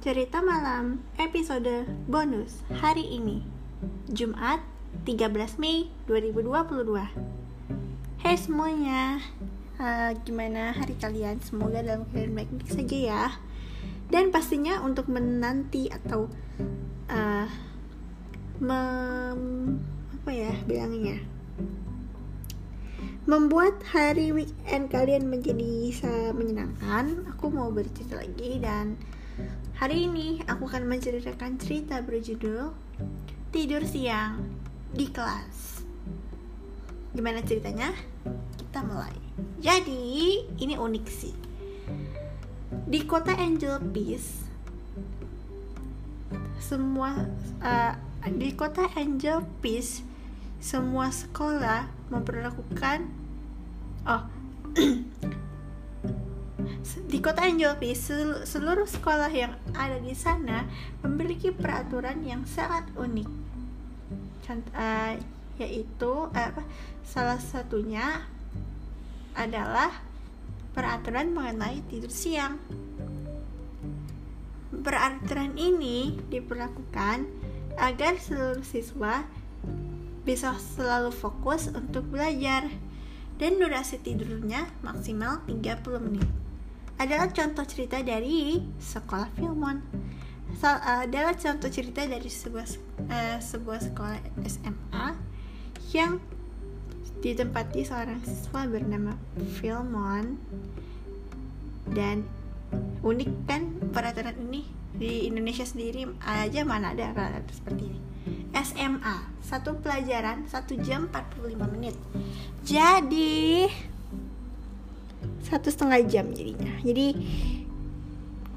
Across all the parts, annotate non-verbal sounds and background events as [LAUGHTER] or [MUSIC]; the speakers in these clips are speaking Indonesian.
Cerita Malam episode bonus hari ini Jumat 13 Mei 2022 Hai semuanya uh, Gimana hari kalian? Semoga dalam keadaan baik-baik saja ya. Dan pastinya untuk menanti atau uh, mem, Apa ya bilangnya? Membuat hari weekend kalian menjadi menyenangkan aku mau bercerita lagi dan Hari ini aku akan menceritakan cerita berjudul Tidur Siang di Kelas. Gimana ceritanya? Kita mulai. Jadi, ini unik sih. Di kota Angel Peace, semua uh, di kota Angel Peace, semua sekolah memperlakukan oh [CLEARS THROAT] di kota Peace, seluruh sekolah yang ada di sana memiliki peraturan yang sangat unik. Contoh, uh, yaitu uh? Salah satunya adalah peraturan mengenai tidur siang. Peraturan ini diperlakukan agar seluruh siswa bisa selalu fokus untuk belajar dan durasi tidurnya maksimal 30 menit adalah contoh cerita dari sekolah Filmon. Uh, adalah contoh cerita dari sebuah uh, sebuah sekolah SMA yang ditempati seorang siswa bernama Filmon. Dan unik kan peraturan ini di Indonesia sendiri aja mana ada peraturan seperti ini. SMA satu pelajaran satu jam 45 menit. Jadi satu setengah jam jadinya. Jadi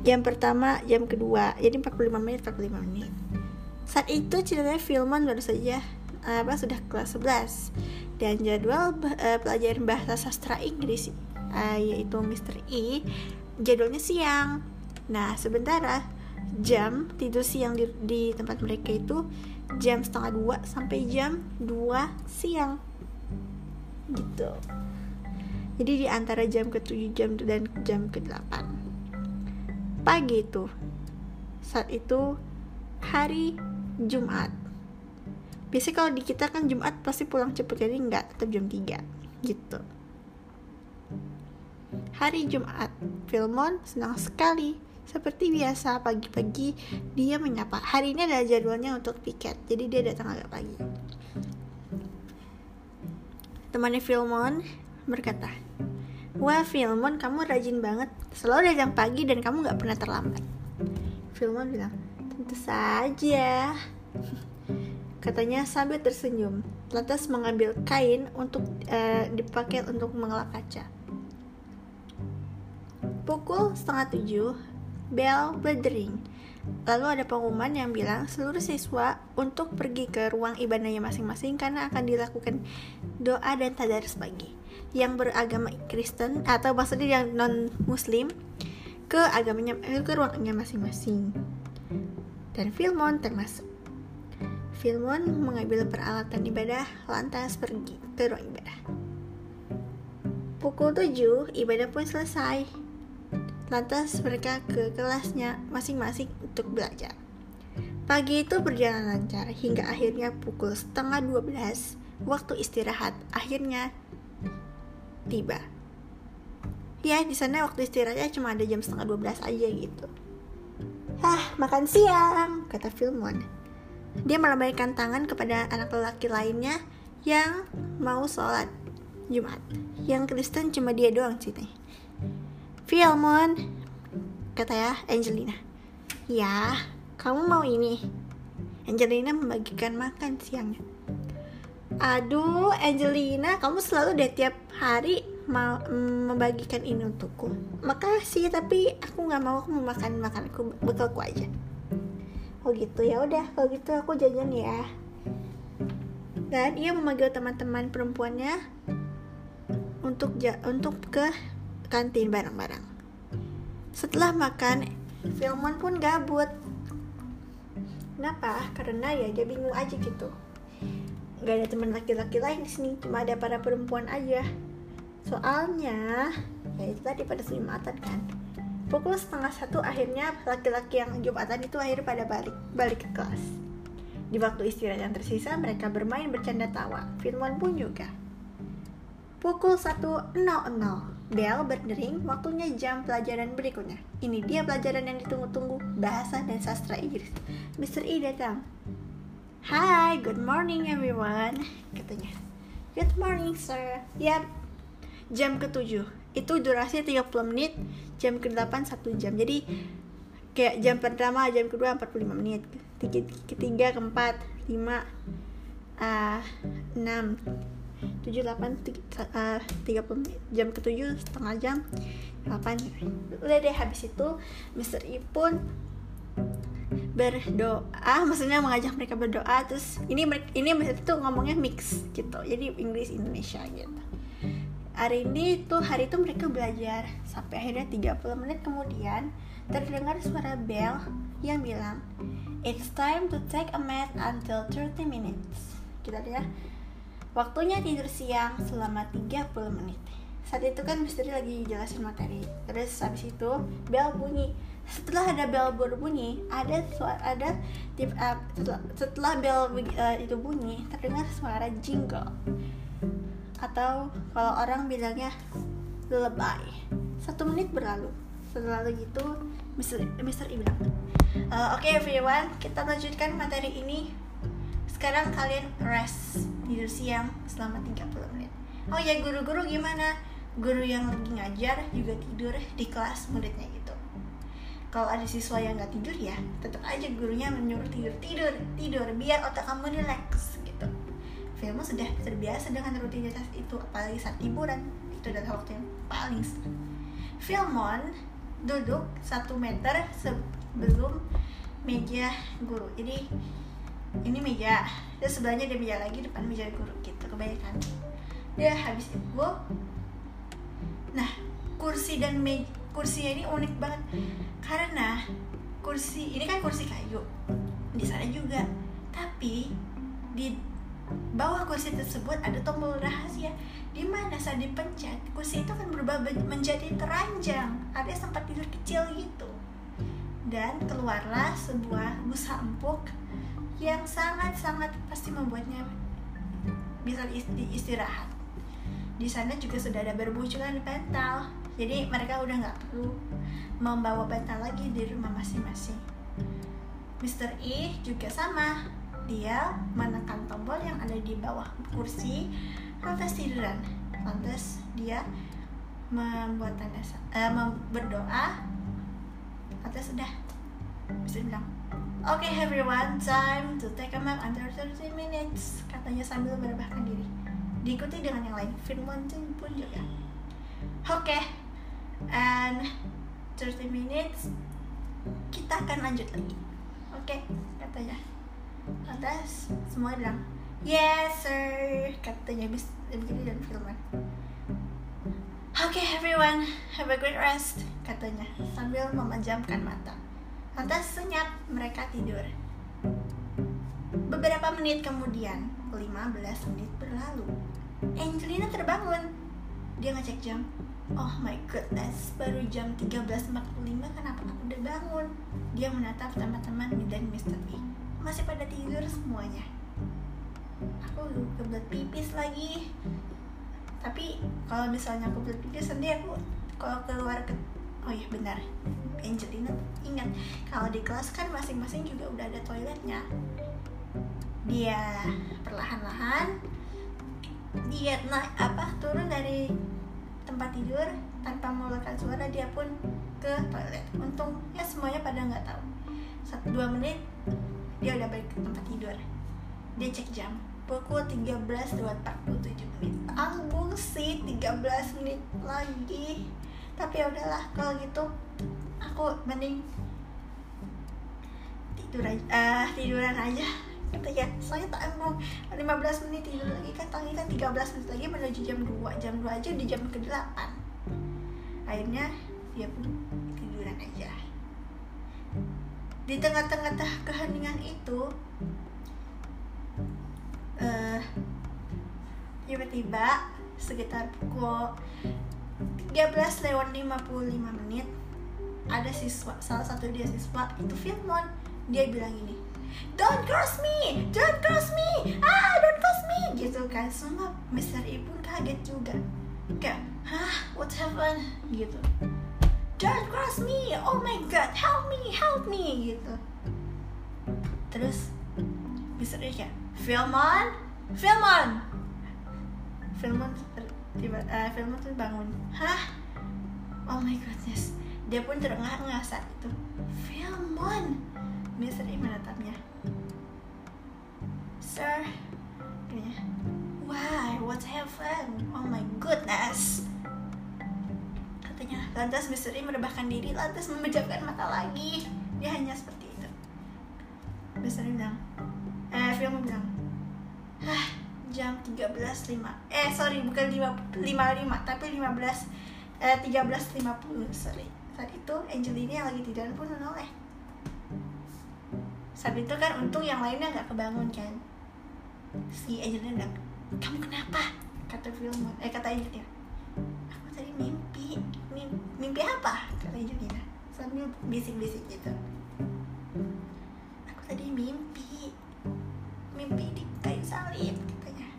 jam pertama jam kedua jadi 45 menit 45 menit. Saat itu ceritanya Filman baru saja apa sudah kelas 11 dan jadwal uh, pelajaran bahasa sastra Inggris uh, yaitu Mr. E jadwalnya siang. Nah sementara jam tidur siang di, di tempat mereka itu jam setengah dua sampai jam 2 siang. Gitu jadi di antara jam ke-7 jam dan jam ke-8 pagi itu. Saat itu hari Jumat. Biasanya kalau di kita kan Jumat pasti pulang cepet jadi nggak tetap jam 3 gitu. Hari Jumat Filmon senang sekali. Seperti biasa pagi-pagi dia menyapa. Hari ini adalah jadwalnya untuk piket jadi dia datang agak pagi. Temannya Filmon berkata, Wah Filmon kamu rajin banget, selalu datang pagi dan kamu gak pernah terlambat. Filmon bilang, tentu saja. [LAUGHS] Katanya sambil tersenyum, lantas mengambil kain untuk uh, dipakai untuk mengelap kaca. Pukul setengah tujuh, bel berdering. Lalu ada pengumuman yang bilang seluruh siswa untuk pergi ke ruang ibadahnya masing-masing karena akan dilakukan doa dan tadarus pagi yang beragama Kristen atau maksudnya yang non Muslim ke agamanya eh, ke ruangnya masing-masing. Dan Filmon termasuk. Filmon mengambil peralatan ibadah lantas pergi ke ruang ibadah. Pukul 7 ibadah pun selesai. Lantas mereka ke kelasnya masing-masing untuk belajar. Pagi itu berjalan lancar hingga akhirnya pukul setengah 12 waktu istirahat akhirnya tiba. Ya di sana waktu istirahatnya cuma ada jam setengah 12 aja gitu. Ah makan siang kata Filmon dia melambaikan tangan kepada anak lelaki lainnya yang mau sholat Jumat. Yang Kristen cuma dia doang ceritanya Filmon kata ya Angelina. Ya kamu mau ini? Angelina membagikan makan siangnya Aduh, Angelina, kamu selalu deh tiap hari mau membagikan ini untukku. Makasih, tapi aku nggak mau aku makan makanku bekalku aja. Oh gitu ya udah, kalau gitu aku jajan ya. Dan ia memanggil teman-teman perempuannya untuk ja untuk ke kantin bareng-bareng. Setelah makan, Filmon pun gabut. Kenapa? Karena ya dia bingung aja gitu nggak ada teman laki-laki lain di sini cuma ada para perempuan aja. Soalnya ya itu tadi pada selimatan kan pukul setengah satu akhirnya laki-laki yang jumatan itu akhirnya pada balik balik ke kelas. Di waktu istirahat yang tersisa mereka bermain bercanda tawa. Firman pun juga. Pukul 1.00 bel berdering waktunya jam pelajaran berikutnya. Ini dia pelajaran yang ditunggu-tunggu bahasa dan sastra Inggris. Mr. E datang Hi, good morning everyone. Katanya Good morning sir. Yap, jam ke-7 itu durasi 30 menit jam ke-8 1 jam. Jadi kayak jam pertama jam kedua 45 menit. Ketiga keempat lima uh, enam tujuh delapan tiga puluh menit. Jam ketujuh setengah jam delapan. Udah deh habis itu Mister I pun berdoa maksudnya mengajak mereka berdoa terus ini ini Mister itu ngomongnya mix gitu jadi Inggris Indonesia gitu. Hari ini tuh hari itu mereka belajar sampai akhirnya 30 menit kemudian terdengar suara bel yang bilang It's time to take a nap until 30 minutes. Kita ya waktunya tidur siang selama 30 menit. Saat itu kan misteri lagi jelasin materi. Terus habis itu bel bunyi setelah ada bel berbunyi ada suara ada tip uh, setelah, setelah bel uh, itu bunyi terdengar suara jingle. Atau kalau orang bilangnya lebay. Satu menit berlalu. Setelah itu Mister Mister I bilang e, oke okay, everyone kita lanjutkan materi ini. Sekarang kalian rest tidur siang selama 30 menit. Oh ya guru-guru gimana? Guru yang lagi ngajar juga tidur di kelas muridnya gitu kalau ada siswa yang nggak tidur ya tetap aja gurunya menyuruh tidur tidur tidur biar otak kamu relax gitu. Filmu sudah terbiasa dengan rutinitas itu apalagi saat liburan itu adalah waktu yang paling Filmon duduk satu meter sebelum meja guru. Jadi ini meja terus sebelahnya ada meja lagi depan meja guru gitu kebanyakan. Dia habis itu nah kursi dan meja kursinya ini unik banget. Karena kursi ini kan kursi kayu di sana juga. Tapi di bawah kursi tersebut ada tombol rahasia di mana saat dipencet kursi itu akan berubah menjadi teranjang. Ada sempat tidur kecil gitu. Dan keluarlah sebuah busa empuk yang sangat-sangat pasti membuatnya bisa istirahat di sana juga sudah ada bermunculan bantal jadi mereka udah nggak perlu membawa bantal lagi di rumah masing-masing. Mr. E juga sama. Dia menekan tombol yang ada di bawah kursi. Lantas tiduran. Lantas dia membuat tanda uh, berdoa. Lantas sudah bisa bilang Oke okay, everyone, time to take a nap under 30 minutes. Katanya sambil merebahkan diri. Diikuti dengan yang lain, Firman pun juga. Oke, okay. And 30 minutes Kita akan lanjut lagi Oke, okay, katanya lantas semua bilang yes sir katanya bis begini dan filman Oke okay, everyone, have a great rest katanya sambil memejamkan mata. Lantas senyap mereka tidur. Beberapa menit kemudian, 15 menit berlalu. Angelina terbangun. Dia ngecek jam. Oh my goodness, baru jam 13.45 kenapa aku udah bangun? Dia menatap teman-teman dan Mr. B masih pada tidur semuanya aku kebelet pipis lagi tapi kalau misalnya aku kebelet pipis nanti aku kalau keluar ke oh iya benar Angelina ingat kalau di kelas kan masing-masing juga udah ada toiletnya dia perlahan-lahan dia naik apa turun dari tempat tidur tanpa mengeluarkan suara dia pun ke toilet. Untungnya semuanya pada nggak tahu. Satu dua menit dia udah balik ke tempat tidur. Dia cek jam pukul 13 lewat 47 menit. Anggung sih 13 menit lagi. Tapi ya udahlah kalau gitu aku mending tidur aja uh, tiduran aja kata ya soalnya tak mau 15 menit tidur lagi kan tangi kan 13 menit lagi menuju jam 2 jam 2 aja di jam ke 8 akhirnya dia pun tiduran aja. Di tengah-tengah keheningan itu uh, tiba-tiba sekitar pukul 13 lewat 55 menit ada siswa salah satu dia siswa itu Filmon dia bilang ini don't cross me! Don't cross me! Ah don't cross me! Gitu kan. Semua Mr. E pun kaget juga. Kayak hah? What happened? Gitu. Don't cross me! Oh my god help me help me! Gitu. Terus Mr. E kayak Filmon? Filmon? Filmon tiba uh, Filmon tuh bangun. Hah? Oh my goodness. Dia pun terengah-engah saat itu. Filmon? Mr. E menatapnya Kayaknya Why? What happened? Oh my goodness Katanya Lantas. E merebahkan diri Lantas memejamkan mata lagi Dia hanya seperti itu. E bilang Eh, film bilang Hah, jam 13.05 Eh, sorry, bukan 5, 55 Tapi 15 Eh, 13.50 Sorry Saat itu Angelina yang lagi tidur pun menoleh saat itu kan untung yang lainnya nggak kebangun kan si Angelina bilang kamu kenapa? Kata film eh kata Angelina aku tadi mimpi mimpi, mimpi apa? Kata Angelina sambil bisik-bisik gitu. Aku tadi mimpi mimpi di kayu salib katanya.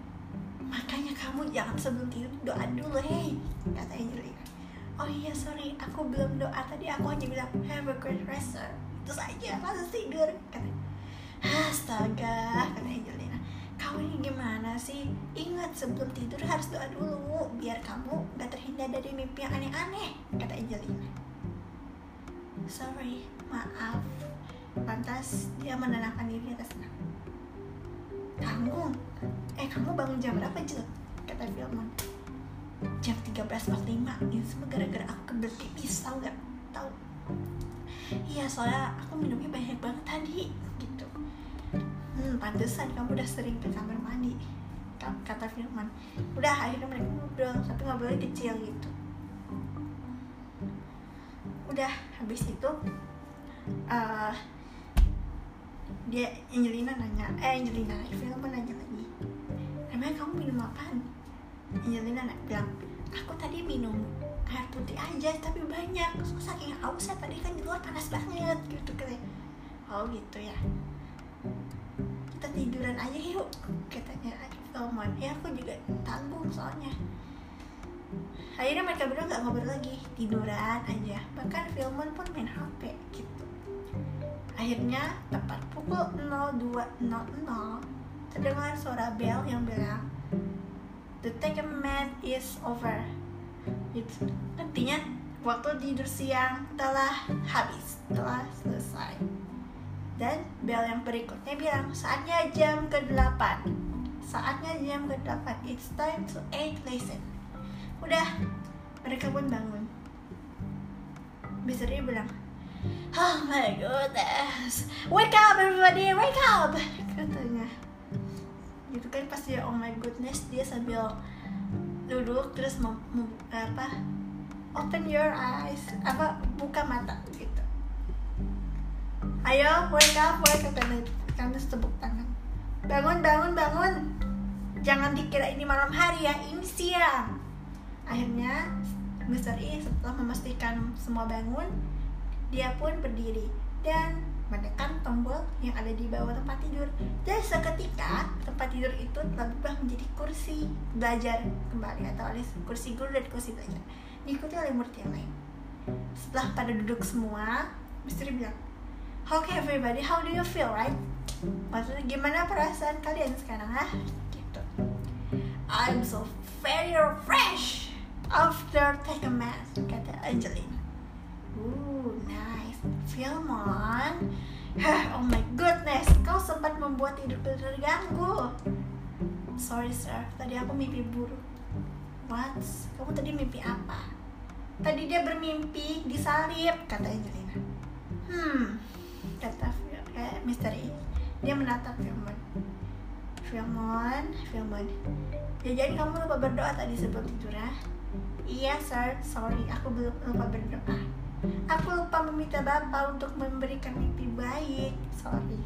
Makanya kamu jangan sebelum tidur doa dulu hei kata Angelina oh iya sorry aku belum doa tadi aku hanya bilang have a great rest sir terus aja langsung tidur kata. Astaga kata Angelina kau ini gimana sih? Ingat sebelum tidur harus doa dulu biar kamu gak terhindar dari mimpi yang aneh-aneh kata Angelina sorry maaf. Lantas dia menenangkan diri atas senang. Kamu eh kamu bangun jam berapa Jel? kata Filmon jam 13.45 ini semua gara-gara aku kebelet pipis gak tau iya soalnya aku minumnya banyak banget tadi gitu hmm pantesan kamu udah sering ke kamar mandi kata Firman. Udah akhirnya mereka ngobrol tapi ngobrolnya kecil gitu. Udah habis itu uh, dia Angelina nanya eh Angelina Firman nanya lagi. Emang kamu minum apaan? Angelina bilang aku tadi minum air putih aja tapi banyak. So, saking hausnya tadi kan di luar panas banget gitu kan oh gitu ya kita tiduran aja yuk katanya. Filmon ya aku juga tanggung soalnya. Akhirnya mereka berdua nggak ngobrol lagi tiduran aja. Bahkan Filmon pun main HP gitu. Akhirnya tepat pukul 02.00 terdengar suara bel yang bilang the take man is over. Itu artinya waktu tidur siang telah habis telah selesai dan bel yang berikutnya bilang saatnya jam ke-8 saatnya jam ke-8 it's time to eat lesson udah mereka pun bangun. Misery bilang oh my goodness. Wake up everybody wake up. Katanya. Gitu kan pas dia oh my goodness dia sambil duduk terus mem, mem, apa open your eyes apa buka mata gitu ayo wake up wake up. Dan kami tepuk tangan. Bangun bangun bangun. Jangan dikira ini malam hari ya ini siang. Akhirnya Mr. E setelah memastikan semua bangun dia pun berdiri dan menekan tombol yang ada di bawah tempat tidur. Dan seketika tempat tidur itu telah berubah menjadi kursi belajar kembali atau alias kursi guru dan kursi belajar. Diikuti oleh murid yang lain. Setelah pada duduk semua misteri bilang okay everybody how do you feel right maksudnya gimana perasaan kalian sekarang ah gitu I'm so very fresh after take a bath kata Angelina Ooh, nice. Filmon. oh my goodness, kau sempat membuat tidur terganggu. Sorry sir, tadi aku mimpi buruk. What? Kamu tadi mimpi apa? Tadi dia bermimpi disalib, kata Angelina. Hmm, misteri. Dia menatap Filmon. Filmon, Filmon. Ya jadi kamu lupa berdoa tadi sebelum tidur ya? Iya sir, sorry, aku belum lupa berdoa aku lupa meminta bapak untuk memberikan mimpi baik sorry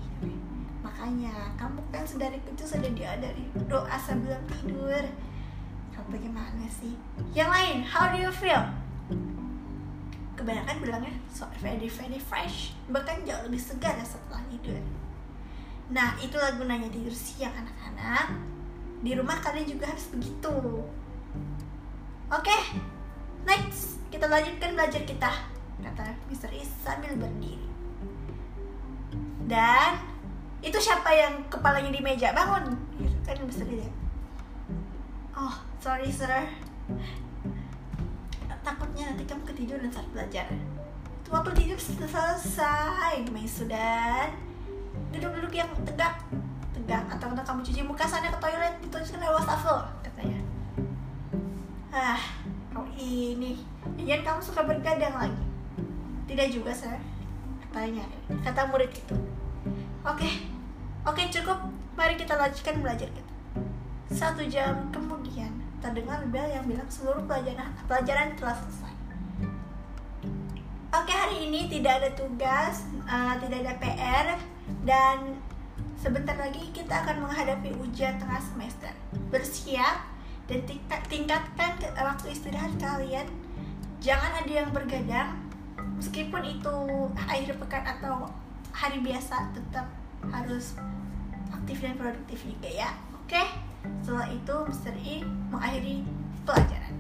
makanya kamu kan sedari kecil sudah diadari doa sebelum tidur kamu bagaimana sih yang lain how do you feel kebanyakan bilangnya so very very fresh. Bahkan jauh lebih segar setelah tidur. Nah itulah gunanya tidur siang anak-anak di rumah kalian juga harus begitu. Oke next. Kita lanjutkan belajar kita kata Mr. Is sambil berdiri. Dan itu siapa yang kepalanya di meja? Bangun! Gitu kan Mr. Is ya oh sorry sir takutnya nanti kamu ketiduran saat belajar. Waktu tidur selesai main sudah. Duduk-duduk yang tegak tegak. Atau kalau kamu cuci muka sana ke toilet dituliskan lewat wastafel katanya. Ah kau ini. Jangan kamu suka bergadang lagi? Tidak juga sir. Katanya kata murid itu. Oke oke cukup. Mari kita lanjutkan belajar kita. Satu jam kemudian terdengar bel yang bilang seluruh pelajaran pelajaran telah selesai. Oke hari ini tidak ada tugas, uh, tidak ada PR dan sebentar lagi kita akan menghadapi ujian tengah semester. Bersiap dan tingkat, tingkatkan waktu istirahat kalian. Jangan ada yang bergadang, meskipun itu akhir pekan atau hari biasa tetap harus aktif dan produktif juga ya. Oke? Okay? Setelah itu Mr. E mengakhiri pelajaran.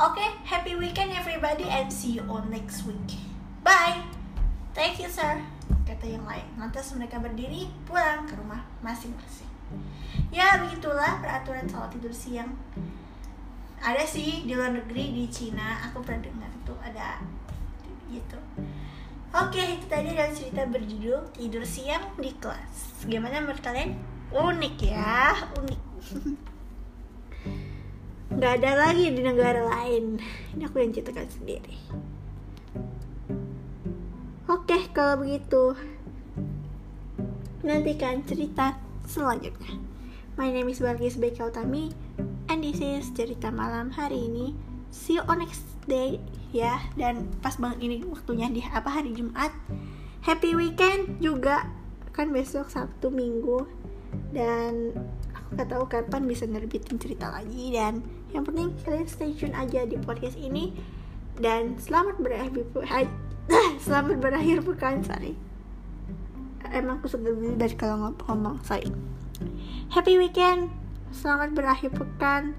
Oke, okay, happy weekend everybody and see you on next week. Bye. Thank you sir. Kata yang lain. Lantas mereka berdiri pulang ke rumah masing-masing. Ya begitulah peraturan soal tidur siang. Ada sih di luar negeri di Cina aku pernah dengar itu ada gitu. Oke, itu tadi adalah cerita berjudul Tidur Siang di Kelas. Gimana menurut kalian? Unik ya, unik. nggak ada lagi di negara lain. Ini aku yang ceritakan sendiri. Oke kalau begitu. Nantikan cerita selanjutnya. My name is Balkis Beka Utami and this is cerita malam hari ini. See you on next day ya. Dan pas banget ini waktunya di apa hari Jumat. Happy weekend juga. Kan besok Sabtu Minggu dan nggak tahu kapan bisa nerbitin cerita lagi. Dan yang penting kalian stay tune aja di podcast ini. Dan selamat berakhir [COUGHS] [COUGHS] selamat berakhir pekan sorry. Emang aku sudah dari kalau ngomong sorry. Happy weekend. Selamat berakhir pekan.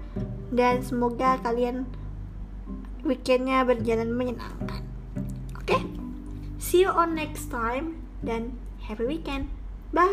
Dan semoga kalian weekendnya berjalan menyenangkan. Oke? Okay? see you on next time. Dan happy weekend. Bye